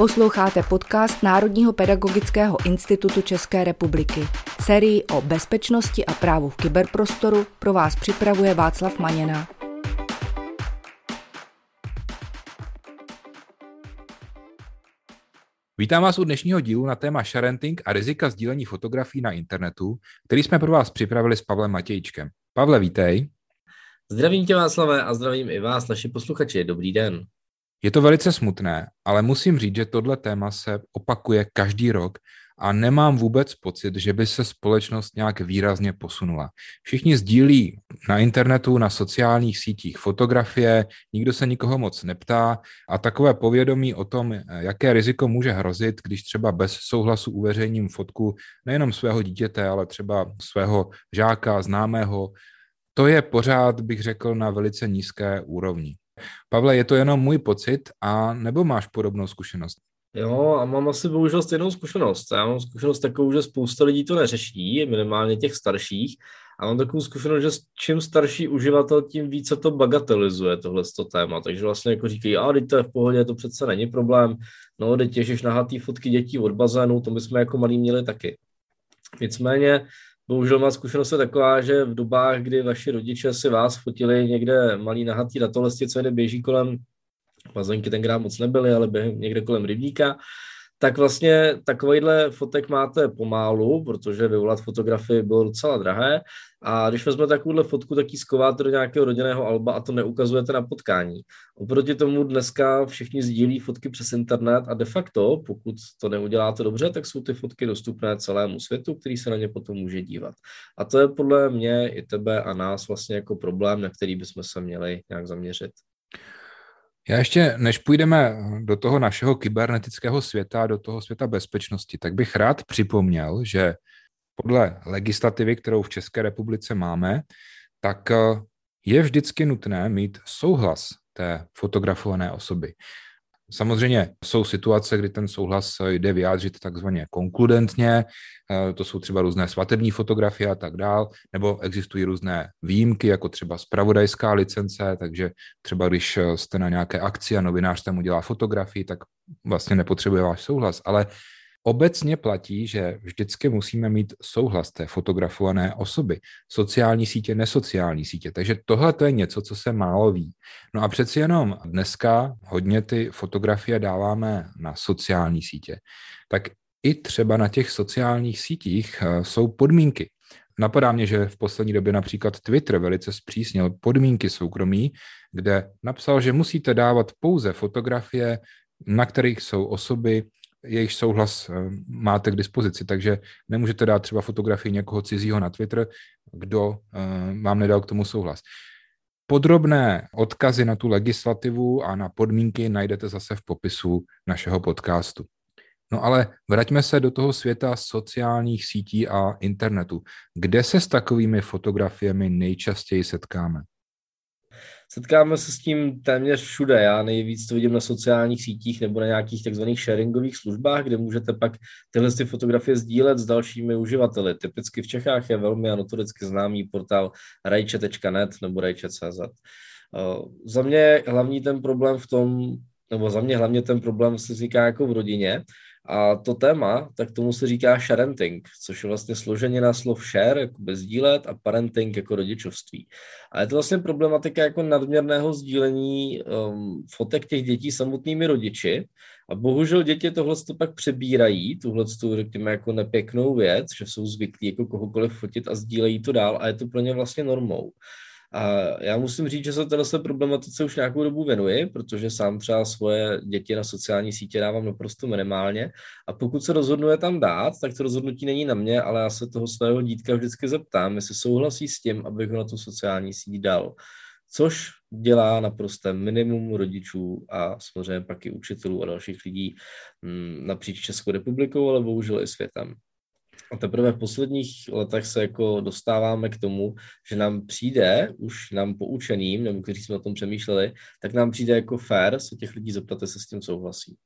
Posloucháte podcast Národního pedagogického institutu České republiky. Sérii o bezpečnosti a právu v kyberprostoru pro vás připravuje Václav Maněna. Vítám vás u dnešního dílu na téma sharenting a rizika sdílení fotografií na internetu, který jsme pro vás připravili s Pavlem Matějčkem. Pavle, vítej. Zdravím tě Václave a zdravím i vás, naši posluchači. Dobrý den. Je to velice smutné, ale musím říct, že tohle téma se opakuje každý rok a nemám vůbec pocit, že by se společnost nějak výrazně posunula. Všichni sdílí na internetu, na sociálních sítích fotografie, nikdo se nikoho moc neptá a takové povědomí o tom, jaké riziko může hrozit, když třeba bez souhlasu uveřejním fotku nejenom svého dítěte, ale třeba svého žáka, známého, to je pořád, bych řekl, na velice nízké úrovni. Pavle, je to jenom můj pocit a nebo máš podobnou zkušenost? Jo, a mám asi bohužel stejnou zkušenost. Já mám zkušenost takovou, že spousta lidí to neřeší, minimálně těch starších. A mám takovou zkušenost, že čím starší uživatel, tím více to bagatelizuje tohle téma. Takže vlastně jako říkají, a teď to je v pohodě, to přece není problém. No, teď těžíš nahatý fotky dětí od bazénu, to my jsme jako malí měli taky. Nicméně Bohužel má zkušenost je taková, že v dobách, kdy vaši rodiče si vás fotili někde malý nahatý datolesti, co jde běží kolem, bazénky tenkrát moc nebyly, ale během někde kolem rybníka, tak vlastně takovýhle fotek máte pomálu, protože vyvolat fotografii bylo docela drahé a když vezmete takovouhle fotku, tak ji skováte do nějakého rodinného alba a to neukazujete na potkání. Oproti tomu dneska všichni sdílí fotky přes internet a de facto, pokud to neuděláte dobře, tak jsou ty fotky dostupné celému světu, který se na ně potom může dívat. A to je podle mě i tebe a nás vlastně jako problém, na který bychom se měli nějak zaměřit. Já ještě, než půjdeme do toho našeho kybernetického světa, do toho světa bezpečnosti, tak bych rád připomněl, že podle legislativy, kterou v České republice máme, tak eh, je vždycky nutné mít souhlas té fotografované osoby. Samozřejmě jsou situace, kdy ten souhlas jde vyjádřit takzvaně konkludentně, eh, to jsou třeba různé svatební fotografie a tak dál, nebo existují různé výjimky, jako třeba spravodajská licence, takže třeba když jste na nějaké akci a novinář tam udělá fotografii, tak vlastně nepotřebuje váš souhlas, ale Obecně platí, že vždycky musíme mít souhlas té fotografované osoby. Sociální sítě, nesociální sítě. Takže tohle to je něco, co se málo ví. No a přeci jenom dneska hodně ty fotografie dáváme na sociální sítě. Tak i třeba na těch sociálních sítích eh, jsou podmínky. Napadá mě, že v poslední době například Twitter velice zpřísnil podmínky soukromí, kde napsal, že musíte dávat pouze fotografie, na kterých jsou osoby, jejich souhlas eh, máte k dispozici, takže nemůžete dát třeba fotografii někoho cizího na Twitter, kdo eh, vám nedal k tomu souhlas. Podrobné odkazy na tu legislativu a na podmínky najdete zase v popisu našeho podcastu. No ale vraťme se do toho světa sociálních sítí a internetu. Kde se s takovými fotografiemi nejčastěji setkáme? Setkáme se s tím téměř všude. Já nejvíc to vidím na sociálních sítích nebo na nějakých takzvaných sharingových službách, kde můžete pak tyhle ty fotografie sdílet s dalšími uživateli. Typicky v Čechách je velmi a notoricky známý portál rajče.net nebo rajče.cz. Eh, za mě hlavní ten problém v tom, nebo za mě hlavně ten problém se říká jako v rodině, a to téma, tak tomu se říká sharenting, což je vlastně složenina slov share, jako bezdílet, a parenting jako rodičovství. A je to vlastně problematika jako nadměrného sdílení um, fotek těch dětí samotnými rodiči. A bohužel děti tohle to pak přebírají, tuhle tu, řekněme, jako nepěknou věc, že jsou zvyklí jako kohokoliv fotit a sdílejí to dál a je to pro ně vlastně normou. A já musím říct, že se této problematice už nějakou dobu věnuji, protože sám třeba svoje děti na sociální sítě dávám naprosto minimálně. A pokud se rozhodnu je tam dát, tak to rozhodnutí není na mě, ale já se toho svého dítka vždycky zeptám, jestli souhlasí s tím, abych ho na tu sociální síť dal. Což dělá naprosto minimum rodičů a samozřejmě pak i učitelů a dalších lidí mm, napříč Českou republikou, ale bohužel i světem. A teprve v posledních letech se jako dostáváme k tomu, že nám přijde, už nám poučeným, nebo kteří jsme o tom přemýšleli, tak nám přijde jako fair se těch lidí zeptat, jestli s tím souhlasí.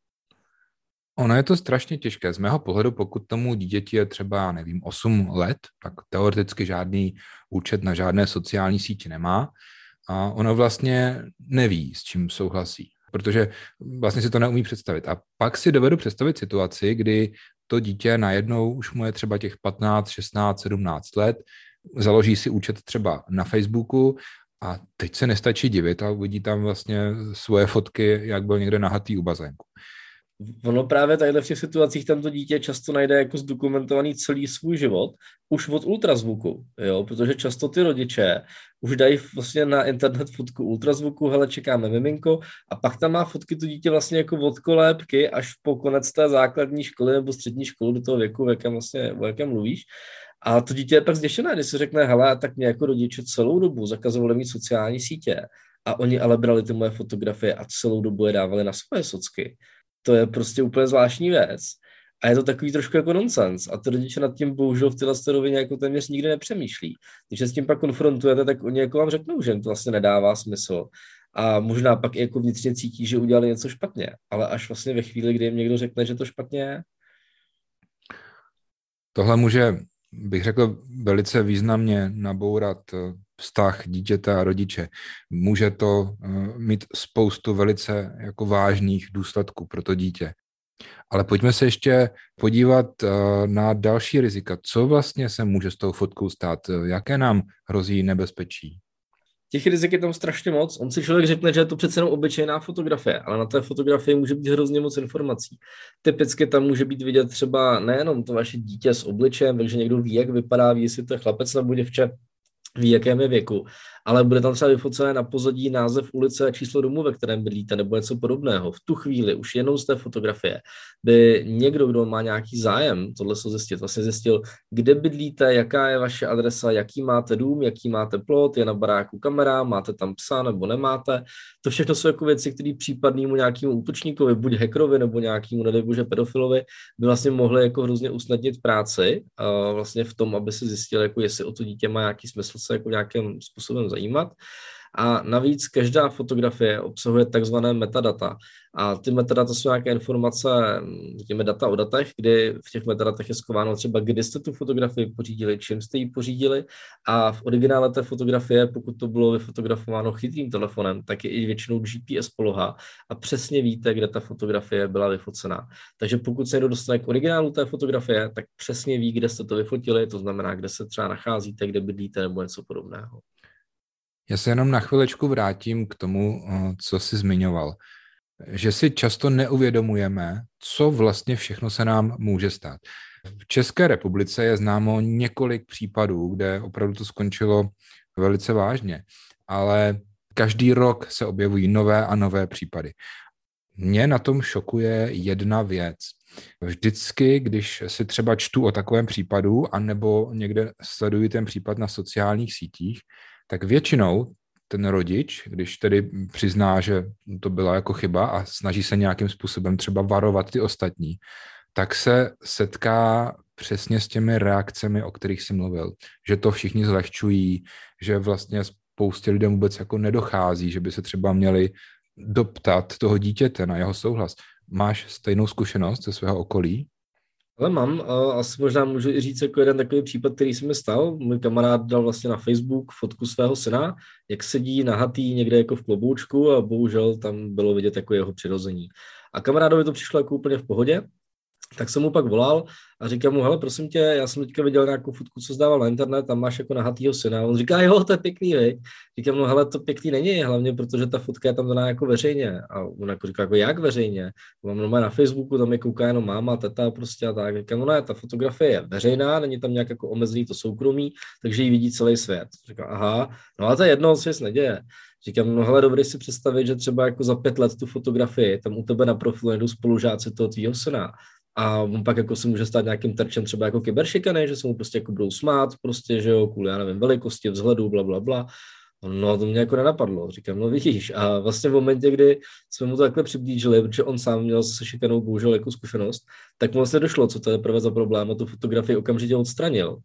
Ono je to strašně těžké. Z mého pohledu, pokud tomu dítěti je třeba, nevím, 8 let, tak teoreticky žádný účet na žádné sociální síti nemá a ono vlastně neví, s čím souhlasí. protože vlastně si to neumí představit. A pak si dovedu představit situaci, kdy to dítě najednou už mu je třeba těch 15, 16, 17 let, založí si účet třeba na Facebooku a teď se nestačí divit a uvidí tam vlastně svoje fotky, jak byl někde nahatý u bazénku. Ono právě tady v těch situacích tam to dítě často najde jako zdokumentovaný celý svůj život už od ultrazvuku, jo, protože často ty rodiče už dají vlastně na internet fotku ultrazvuku, hele, čekáme miminko a pak tam má fotky to dítě vlastně jako od kolébky až po konec té základní školy nebo střední školy do toho věku, v jakém vlastně, o jakém mluvíš. A to dítě je pak zděšené, když se řekne, hele, tak mě jako rodiče celou dobu zakazovali mít sociální sítě a oni ale brali ty moje fotografie a celou dobu je dávali na svoje socky to je prostě úplně zvláštní věc. A je to takový trošku jako nonsens. A ty rodiče nad tím bohužel v téhle rovině jako téměř nikdy nepřemýšlí. Když se s tím pak konfrontujete, tak oni jako vám řeknou, že jim to vlastně nedává smysl. A možná pak i jako vnitřně cítí, že udělali něco špatně. Ale až vlastně ve chvíli, kdy jim někdo řekne, že to špatně je. Tohle může, bych řekl, velice významně nabourat eh, vztah dítěte a rodiče. Může to eh, mít spoustu velice jako vážných důsledků pro to dítě. Ale pojďme se ještě podívat eh, na další rizika. Co vlastně se může s tou fotkou stát? Jaké nám hrozí nebezpečí? Těch rizik je tam strašně moc. On si člověk řekne, že je to přece jenom obyčejná fotografie, ale na té fotografii může být hrozně moc informací. Typicky tam může být vidět třeba nejenom to vaše dítě s obličem, takže někdo ví, jak vypadá, ví, jestli to je chlapec nebo děvče, v jakém je věku, ale bude tam třeba vyfocené na pozadí název ulice a číslo domu, ve kterém bydlíte, nebo něco podobného. V tu chvíli už jenom z té fotografie by někdo, kdo má nějaký zájem tohle se zjistit, vlastně zjistil, kde bydlíte, jaká je vaše adresa, jaký máte dům, jaký máte plot, je na baráku kamera, máte tam psa nebo nemáte. To všechno jsou jako věci, které případnému nějakému útočníkovi, buď hackerovi nebo nějakému, nedej bože, pedofilovi, by vlastně mohli jako hrozně usnadnit práci vlastně v tom, aby si zjistil, jako jestli o to dítě má nějaký smysl se jako nějakým způsobem zajímat. A navíc každá fotografie obsahuje takzvané metadata. A ty metadata jsou nějaké informace, řekněme data o datech, kdy v těch metadatech je schováno třeba, kdy jste tu fotografii pořídili, čím jste ji pořídili. A v originále té fotografie, pokud to bylo vyfotografováno chytrým telefonem, tak je i většinou GPS poloha a přesně víte, kde ta fotografie byla vyfocená. Takže pokud se někdo dostane k originálu té fotografie, tak přesně ví, kde jste to vyfotili, to znamená, kde se třeba nacházíte, kde bydlíte nebo něco podobného. Já se jenom na chvilečku vrátím k tomu, eh, co jsi zmiňoval. Že si často neuvědomujeme, co vlastně všechno se nám může stát. V České republice je známo několik případů, kde opravdu to skončilo velice vážně, ale každý rok se objevují nové a nové případy. Mě na tom šokuje jedna věc. Vždycky, když si třeba čtu o takovém případu, anebo někde sleduji ten případ na sociálních sítích, tak většinou ten rodič, když tedy přizná, že to byla jako chyba a snaží se nějakým způsobem třeba varovat ty ostatní, tak se setká přesně s těmi reakcemi, o kterých jsi mluvil. Že to všichni zlehčují, že vlastně spoustě lidem vůbec jako nedochází, že by se třeba měli doptat toho dítěte na jeho souhlas. Máš stejnou zkušenost ze svého okolí? Ale mám, a asi možná můžu i říct jako jeden takový případ, který se mi stal. Můj kamarád dal vlastně na Facebook fotku svého syna, jak sedí nahatý někde jako v kloboučku a bohužel tam bylo vidět jako jeho přirození. A kamarádovi to přišlo jako úplně v pohodě, tak jsem mu pak volal a říkám mu, hele, prosím tě, já jsem teďka viděl nějakou fotku, co zdával na internet, tam máš jako nahatýho syna. A on říká, jo, to je pěkný, vej. Říkám, no hele, to pěkný není, hlavně protože ta fotka je tam daná jako veřejně. A on jako říká, jako jak veřejně? Mám normálně na Facebooku, tam je kouká jenom máma, teta prostě a tak. Říkám, no ne, ta fotografie je veřejná, není tam nějak jako omezený to soukromí, takže ji vidí celý svět. Říkám, aha, no a to je jedno, co se neděje. Říkám, no hele, dobrý si představit, že třeba jako za pět let tu fotografii, tam u tebe na profilu jdou spolužáci toho tvýho syna a on pak jako se může stát nějakým terčem třeba jako kyberšikany, že se mu prostě jako budou smát, prostě, že jo, kvůli, já nevím, velikosti, vzhledu, bla, bla, bla. No to mě jako nenapadlo, říkám, no vidíš. A vlastně v momentě, kdy jsme mu to takhle přiblížili, protože on sám měl se šikanou bohužel jako zkušenost, tak mu vlastně došlo, co to je prvé za problém a tu fotografii okamžitě odstranil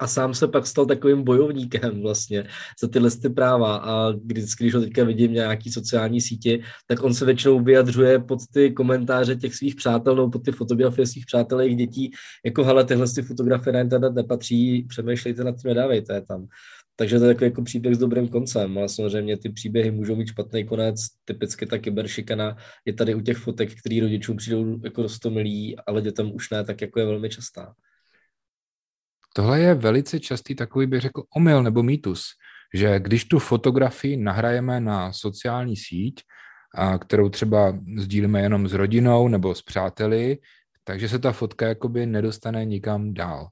a sám se pak stal takovým bojovníkem vlastně za tyhle ty práva a když, když ho teďka vidím nějaký sociální síti, tak on se většinou vyjadřuje pod ty komentáře těch svých přátel nebo pod ty fotografie svých přátel jejich dětí, jako hele, tyhle ty fotografie na internet nepatří, přemýšlejte nad tím, nedávejte je tam. Takže to je takový jako příběh s dobrým koncem, ale samozřejmě ty příběhy můžou mít špatný konec, typicky ta kyberšikana je tady u těch fotek, který rodičům přijdou jako rostomilí, ale dětem už ne, tak jako je velmi častá. Tohle je velice častý takový, bych řekl, omyl nebo mýtus, že když tu fotografii nahrajeme na sociální síť, a kterou třeba sdílíme jenom s rodinou nebo s přáteli, takže se ta fotka jakoby nedostane nikam dál.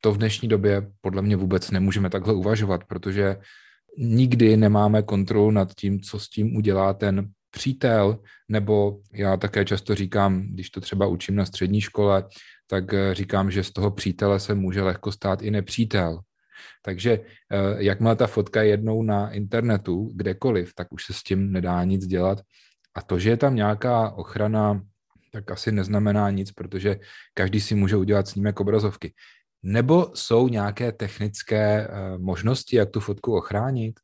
To v dnešní době podle mě vůbec nemůžeme takhle uvažovat, protože nikdy nemáme kontrolu nad tím, co s tím udělá ten přítel, nebo já také často říkám, když to třeba učím na střední škole, tak eh, říkám, že z toho přítele se může lehko stát i nepřítel. Takže eh, jakmile ta fotka je jednou na internetu, kdekoliv, tak už se s tím nedá nic dělat. A to, že je tam nějaká ochrana, tak asi neznamená nic, protože každý si může udělat snímek obrazovky. Nebo jsou nějaké technické eh, možnosti, jak tu fotku ochránit?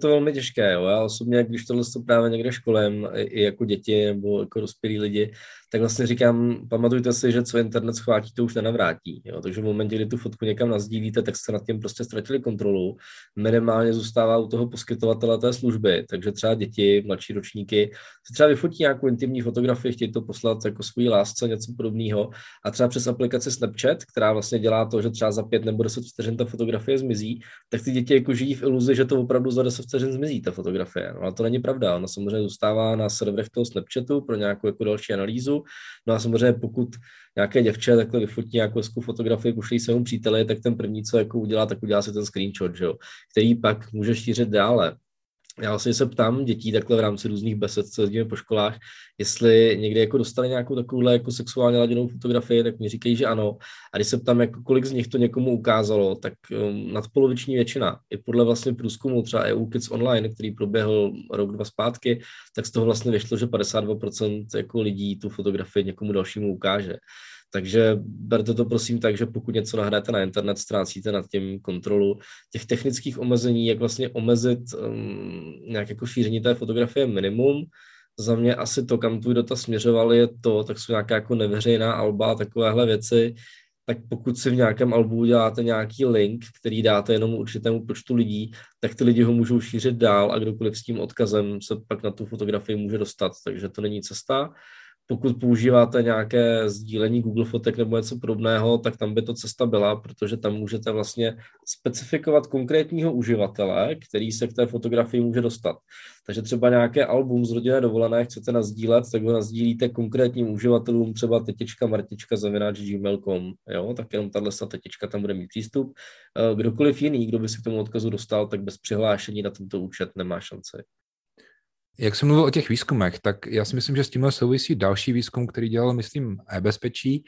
To velmi těžké. Jo. Já osobně, když tohle to právě někde školem, i jako děti nebo jako dospělí lidi, tak vlastně říkám, pamatujte si, že co internet schvátí, to už nenavrátí. Jo? Takže v momentě, kdy tu fotku někam nazdílíte, tak jste nad tím prostě ztratili kontrolu. Minimálně zůstává u toho poskytovatele té služby, takže třeba děti, mladší ročníky, si třeba vyfotí nějakou intimní fotografii, chtějí to poslat jako svůj lásce, něco podobného. A třeba přes aplikaci Snapchat, která vlastně dělá to, že třeba za pět nebo deset vteřin ta fotografie zmizí, tak ty děti jako žijí v iluzi, že to opravdu za deset vteřin zmizí ta fotografie. No, ale to není pravda. Ona samozřejmě zůstává na serverech toho Snapchatu pro nějakou jako další analýzu No a samozřejmě pokud nějaké děvče takhle vyfotí nějakou hezkou fotografii, pošlí svému příteli, tak ten první, co jako udělá, tak udělá si ten screenshot, že jo, který pak může šířit dále já vlastně se ptám dětí takhle v rámci různých besed, co jezdíme po školách, jestli někdy jako dostali nějakou takovouhle jako sexuálně laděnou fotografii, tak mi říkají, že ano. A když se ptám, jako kolik z nich to někomu ukázalo, tak um, nadpoloviční většina. I podle vlastně průzkumu třeba EU Kids Online, který proběhl rok, dva zpátky, tak z toho vlastně vyšlo, že 52% jako lidí tu fotografii někomu dalšímu ukáže. Takže berte to prosím tak, že pokud něco nahráte na internet, ztrácíte nad tím kontrolu těch technických omezení, jak vlastně omezit um, nějak jako šíření té fotografie minimum. Za mě asi to, kam tvůj dotaz směřoval, je to, tak jsou nějaká jako neveřejná alba, takovéhle věci, tak pokud si v nějakém albu uděláte nějaký link, který dáte jenom určitému počtu lidí, tak ty lidi ho můžou šířit dál a kdokoliv s tím odkazem se pak na tu fotografii může dostat, takže to není cesta pokud používáte nějaké sdílení Google fotek nebo něco podobného, tak tam by to cesta byla, protože tam můžete vlastně specifikovat konkrétního uživatele, který se k té fotografii může dostat. Takže třeba nějaké album z rodinné dovolené chcete nazdílet, tak ho nazdílíte konkrétním uživatelům, třeba tetička martička zavináč gmail.com, jo, tak jenom tahle tetička tam bude mít přístup. Eh, kdokoliv jiný, kdo by se k tomu odkazu dostal, tak bez přihlášení na tento účet nemá šanci. Jak jsem mluvil o těch výzkumech, tak já si myslím, že s tímhle souvisí další výzkum, který dělal, myslím, e-bezpečí,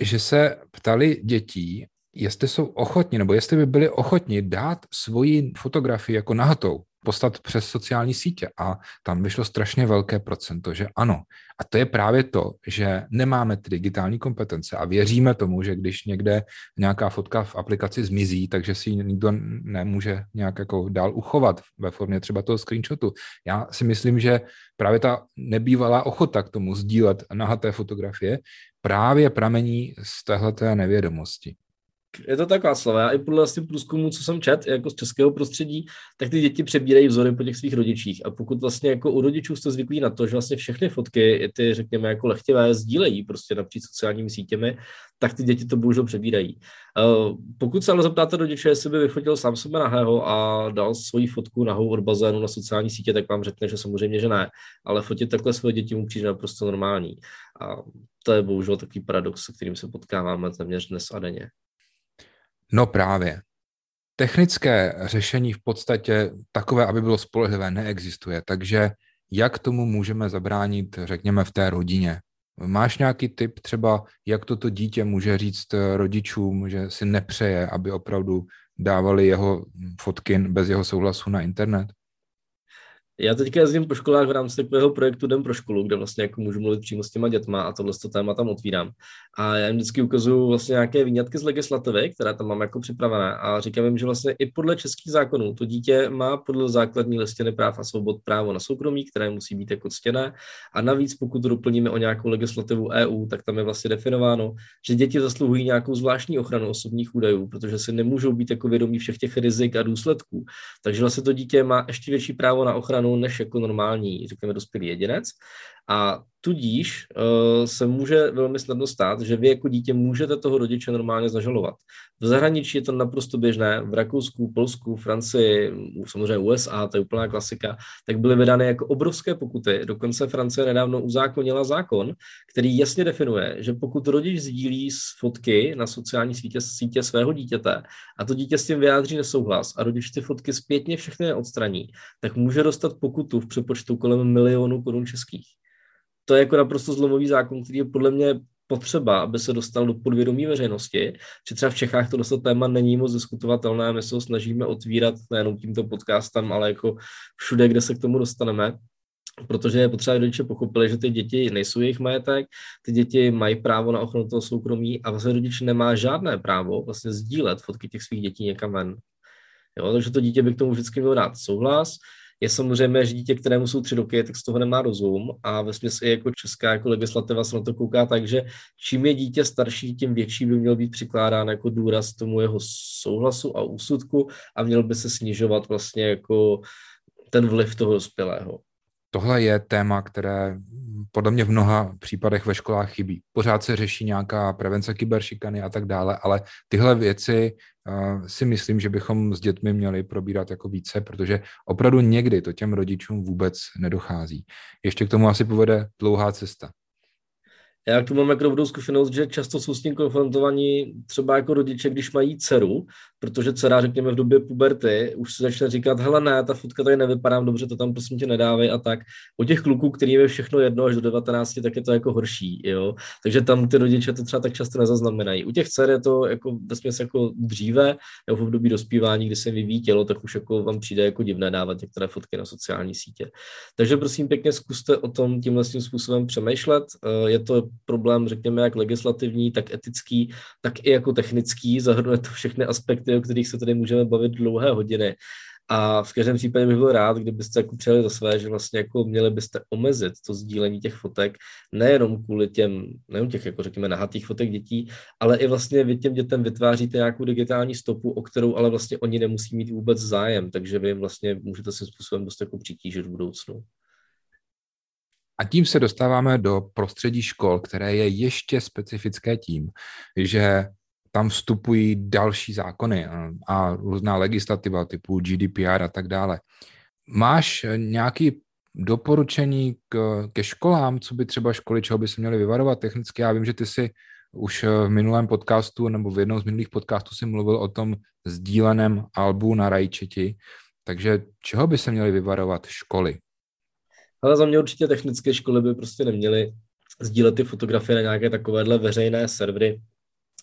že se ptali dětí, jestli jsou ochotni, nebo jestli by byli ochotni dát svoji fotografii jako nahatou poslat přes sociální sítě a tam vyšlo strašně velké procento, že ano. A to je právě to, že nemáme ty digitální kompetence a věříme tomu, že když někde nějaká fotka v aplikaci zmizí, takže si ji nikdo nemůže nějak jako dál uchovat ve formě třeba toho screenshotu. Já si myslím, že právě ta nebývalá ochota k tomu sdílet nahaté fotografie právě pramení z téhleté nevědomosti je to tak, Václav. Já i podle vlastně průzkumu, co jsem čet, jako z českého prostředí, tak ty děti přebírají vzory po těch svých rodičích. A pokud vlastně jako u rodičů jste zvyklí na to, že vlastně všechny fotky, ty řekněme jako lehtivé, sdílejí prostě napříč sociálními sítěmi, tak ty děti to bohužel přebírají. Uh, pokud se ale zeptáte rodiče, jestli by vyfotil sám sebe nahého a dal svoji fotku nahou od bazénu na sociální sítě, tak vám řekne, že samozřejmě, že ne. Ale fotit takhle svoje děti mu přijde naprosto normální. A to je bohužel takový paradox, se kterým se potkáváme téměř dnes a denně. No právě. Technické řešení v podstatě takové, aby bylo spolehlivé, neexistuje. Takže jak tomu můžeme zabránit, řekněme, v té rodině? Máš nějaký tip třeba, jak toto dítě může říct rodičům, že si nepřeje, aby opravdu dávali jeho fotky bez jeho souhlasu na internet? Já teďka jezdím po školách v rámci takového projektu Den pro školu, kde vlastně jako můžu mluvit přímo s těma dětma a tohle téma tam otvírám. A já jim vždycky ukazuju vlastně nějaké výňatky z legislativy, které tam mám jako připravené a říkám jim, že vlastně i podle českých zákonů to dítě má podle základní listiny práv a svobod právo na soukromí, které musí být jako ctěné. A navíc, pokud to doplníme o nějakou legislativu EU, tak tam je vlastně definováno, že děti zasluhují nějakou zvláštní ochranu osobních údajů, protože si nemůžou být jako vědomí všech těch rizik a důsledků. Takže vlastně to dítě má ještě větší právo na ochranu ochranu než jako normální, řekněme, dospělý jedinec. A tudíž uh, se může velmi snadno stát, že vy jako dítě můžete toho rodiče normálně zažalovat. V zahraničí je to naprosto běžné, v Rakousku, Polsku, Francii, samozřejmě USA, to je úplná klasika, tak byly vydány jako obrovské pokuty. Dokonce Francie nedávno uzákonila zákon, který jasně definuje, že pokud rodič sdílí z fotky na sociální sítě, sítě svého dítěte a to dítě s tím vyjádří nesouhlas a rodič ty fotky zpětně všechny neodstraní, tak může dostat pokutu v přepočtu kolem milionu korun českých to je jako naprosto zlomový zákon, který je podle mě potřeba, aby se dostal do podvědomí veřejnosti, že třeba v Čechách to dostat téma není moc diskutovatelné, my se ho snažíme otvírat nejenom tímto podcastem, ale jako všude, kde se k tomu dostaneme, protože je potřeba, rodiče pochopili, že ty děti nejsou jejich majetek, ty děti mají právo na ochranu toho soukromí a vlastně rodič nemá žádné právo vlastně sdílet fotky těch svých dětí někam ven. Jo, takže to dítě by k tomu vždycky mělo dát souhlas, je samozřejmě, že dítě, kterému jsou tři roky, tak z toho nemá rozum a ve smyslu jako česká jako legislativa se na to kouká tak, že čím je dítě starší, tím větší by měl být přikládán jako důraz tomu jeho souhlasu a úsudku a měl by se snižovat vlastně jako ten vliv toho dospělého. Tohle je téma, které podle mě v mnoha případech ve školách chybí. Pořád se řeší nějaká prevence kyberšikany a tak dále, ale tyhle věci si myslím, že bychom s dětmi měli probírat jako více, protože opravdu někdy to těm rodičům vůbec nedochází. Ještě k tomu asi povede dlouhá cesta. Já k tomu mám jako dobrou zkušenost, že často jsou s tím konfrontovaní třeba jako rodiče, když mají dceru, protože dcera, řekněme, v době puberty už se začne říkat, hele ne, ta fotka tady nevypadá dobře, to tam prosím tě nedávej a tak. O těch kluků, kterým je všechno jedno až do 19, tak je to jako horší, jo. Takže tam ty rodiče to třeba tak často nezaznamenají. U těch dcer je to jako vesměs jako dříve, nebo v období dospívání, kdy se vyvíjí tělo, tak už jako vám přijde jako divné dávat některé fotky na sociální sítě. Takže prosím pěkně zkuste o tom tímhle způsobem přemýšlet. Eh, je to problém, řekněme, jak legislativní, tak etický, tak i jako technický, zahrnuje to všechny aspekty, o kterých se tady můžeme bavit dlouhé hodiny. A v každém případě bych byl rád, kdybyste jako přijeli za své, že vlastně jako měli byste omezit to sdílení těch fotek, nejenom kvůli těm, nejenom těch, jako řekněme, nahatých fotek dětí, ale i vlastně vy těm dětem vytváříte nějakou digitální stopu, o kterou ale vlastně oni nemusí mít vůbec zájem, takže vy jim vlastně můžete se způsobem dost jako přitížit v budoucnu. A tím se dostáváme do prostředí škol, které je ještě specifické tím, že tam vstupují další zákony a různá legislativa typu GDPR a tak dále. Máš nějaký doporučení k, ke školám, co by třeba školy, čeho by se měly vyvarovat technicky? Já vím, že ty si už v minulém podcastu nebo v jednom z minulých podcastů si mluvil o tom sdíleném albu na rajčeti, takže čeho by se měly vyvarovat školy? Ale za mě určitě technické školy by prostě neměly sdílet ty fotografie na nějaké takovéhle veřejné servery,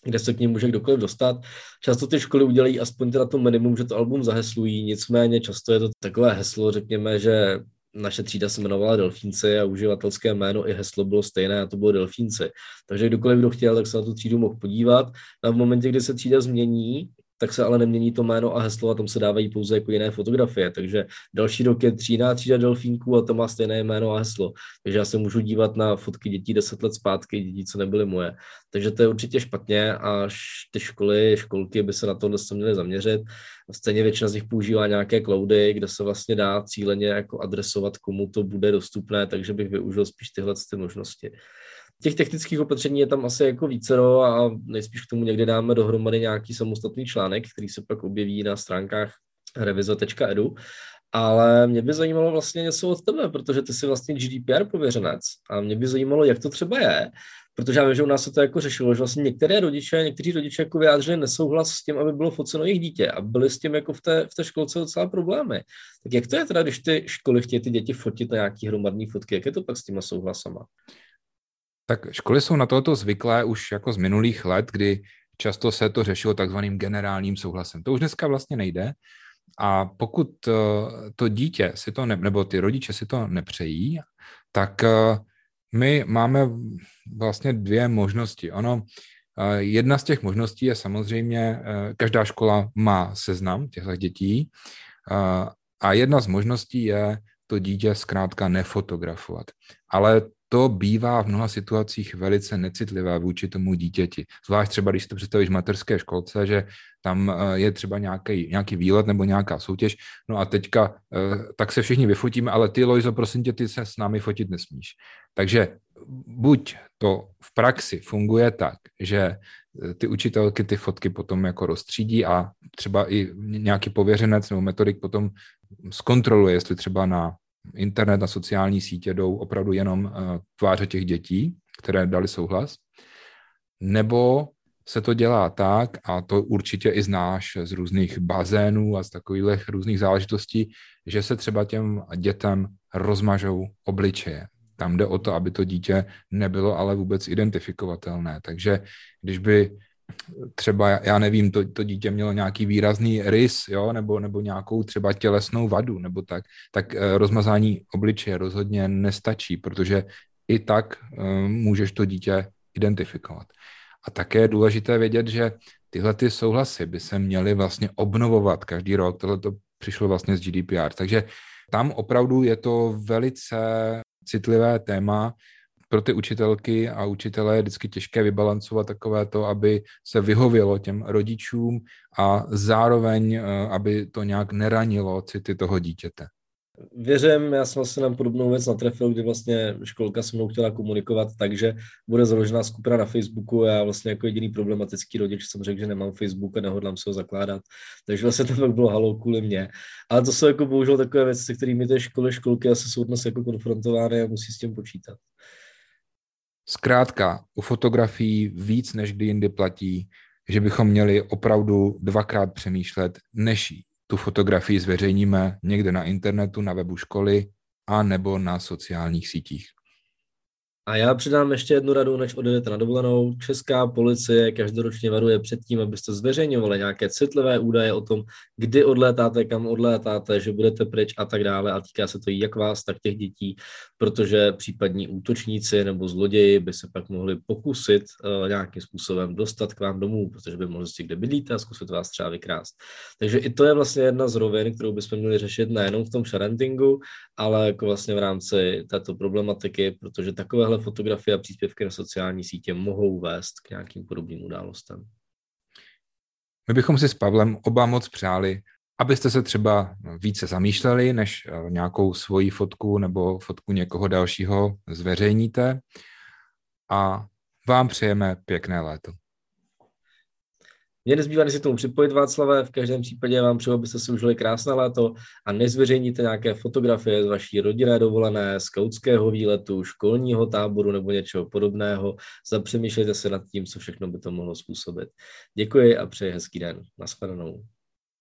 kde se k ním může kdokoliv dostat. Často ty školy udělají aspoň teda to minimum, že to album zaheslují, nicméně často je to takové heslo, řekněme, že naše třída se jmenovala Delfínci a uživatelské jméno i heslo bylo stejné a to bylo Delfínci. Takže kdokoliv, kdo chtěl, tak se na tu třídu mohl podívat. A v momentě, kdy se třída změní, tak se ale nemění to jméno a heslo a tam se dávají pouze jako jiné fotografie. Takže další rok je tříná třída delfínků a to má stejné jméno a heslo. Takže já se můžu dívat na fotky dětí deset let zpátky, dětí, co nebyly moje. Takže to je určitě špatně a ty školy, školky by se na tohle měly zaměřit. Stejně většina z nich používá nějaké cloudy, kde se vlastně dá cíleně jako adresovat, komu to bude dostupné, takže bych využil spíš tyhle ty možnosti. Těch technických opatření je tam asi jako vícero a nejspíš k tomu někdy dáme dohromady nějaký samostatný článek, který se pak objeví na stránkách revizo.edu. Ale mě by zajímalo vlastně něco od tebe, protože ty jsi vlastně GDPR pověřenec a mě by zajímalo, jak to třeba je, protože já vím, že u nás se to jako řešilo, že vlastně některé rodiče, někteří rodiče jako vyjádřili nesouhlas s tím, aby bylo foceno jejich dítě a byly s tím jako v té, v té školce docela problémy. Tak jak to je teda, když ty školy chtějí ty děti fotit na nějaký hromadný fotky, jak je to pak s těma souhlasama? Tak školy jsou na toto zvyklé už jako z minulých let, kdy často se to řešilo takzvaným generálním souhlasem. To už dneska vlastně nejde, A pokud to dítě si to, ne, nebo ty rodiče si to nepřejí, tak my máme vlastně dvě možnosti. Ono, jedna z těch možností je samozřejmě, každá škola má seznam těchto dětí a jedna z možností je to dítě zkrátka nefotografovat. Ale to bývá v mnoha situacích velice necitlivé vůči tomu dítěti. Zvlášť třeba, když to představíš v materské školce, že tam eh, je třeba nějaký, nějaký výlet nebo nějaká soutěž, no a teďka eh, tak se všichni vyfotíme, ale ty, Lojzo, prosím tě, ty se s námi fotit nesmíš. Takže buď to v praxi funguje tak, že eh, ty učitelky ty fotky potom jako rozstřídí a třeba i nějaký pověřenec nebo metodik potom zkontroluje, jestli třeba na internet, na sociální sítě jdou opravdu jenom eh, tváře těch dětí, které dali souhlas, nebo se to dělá tak, a to určitě i znáš z různých bazénů a z takových různých záležitostí, že se třeba těm dětem rozmažou obličeje. Tam jde o to, aby to dítě nebylo ale vůbec identifikovatelné. Takže když by třeba, já nevím, to, to dítě mělo nějaký výrazný rys, jo, nebo, nebo nějakou třeba tělesnou vadu, nebo tak, tak eh, rozmazání obličeje rozhodně nestačí, protože i tak um, můžeš to dítě identifikovat. A také je důležité vědět, že tyhle ty souhlasy by se měly vlastně obnovovat každý rok. Tohle to přišlo vlastně z GDPR. Takže tam opravdu je to velice citlivé téma, pro ty učitelky a učitele je vždycky těžké vybalancovat takové to, aby se vyhovělo těm rodičům a zároveň, eh, aby to nějak neranilo city toho dítěte. Věřím, já jsem vlastně na podobnou věc natrefil, kdy vlastně školka se mnou chtěla komunikovat takže bude založená skupina na Facebooku já vlastně jako jediný problematický rodič jsem řekl, že nemám Facebook a nehodlám se ho zakládat. Takže vlastně to bylo halo kvůli mě. Ale to jsou jako bohužel takové věci, se kterými ty školy, školky asi jsou dnes jako konfrontovány a musí s tím počítat. Zkrátka, u fotografií víc než kdy jindy platí, že bychom měli opravdu dvakrát přemýšlet, než tu fotografii zveřejníme někde na internetu, na webu školy a nebo na sociálních sítích. A já přidám ještě jednu radu, než odjedete na dovolenou. Česká policie každoročně varuje před tím, abyste zveřejňovali nějaké citlivé údaje o tom, kdy odlétáte, kam odlétáte, že budete pryč a tak dále. A týká se to jak vás, tak těch dětí, protože případní útočníci nebo zloději by se pak mohli pokusit uh, nějakým způsobem dostat k vám domů, protože by mohli zjistit, kde bydlíte a zkusit vás třeba vykrást. Takže i to je vlastně jedna z rovin, kterou bychom měli řešit nejenom v tom sharentingu, ale jako vlastně v rámci této problematiky, protože takovéhle fotografie a příspěvky na sociální sítě mohou vést k nějakým podobným událostem. My bychom si s Pavlem oba moc přáli, abyste se třeba více zamýšleli, než eh, nějakou svoji fotku nebo fotku někoho dalšího zveřejníte. A vám přejeme pěkné léto. Mě nezbývá, než si tomu připojit, Václavé. V každém případě vám přeju, abyste si užili krásné léto a nezveřejníte nějaké fotografie z vaší rodinné dovolené, skautského výletu, školního táboru nebo něčeho podobného. Zapřemýšlejte se nad tím, co všechno by to mohlo způsobit. Děkuji a přeji hezký den. Naschledanou.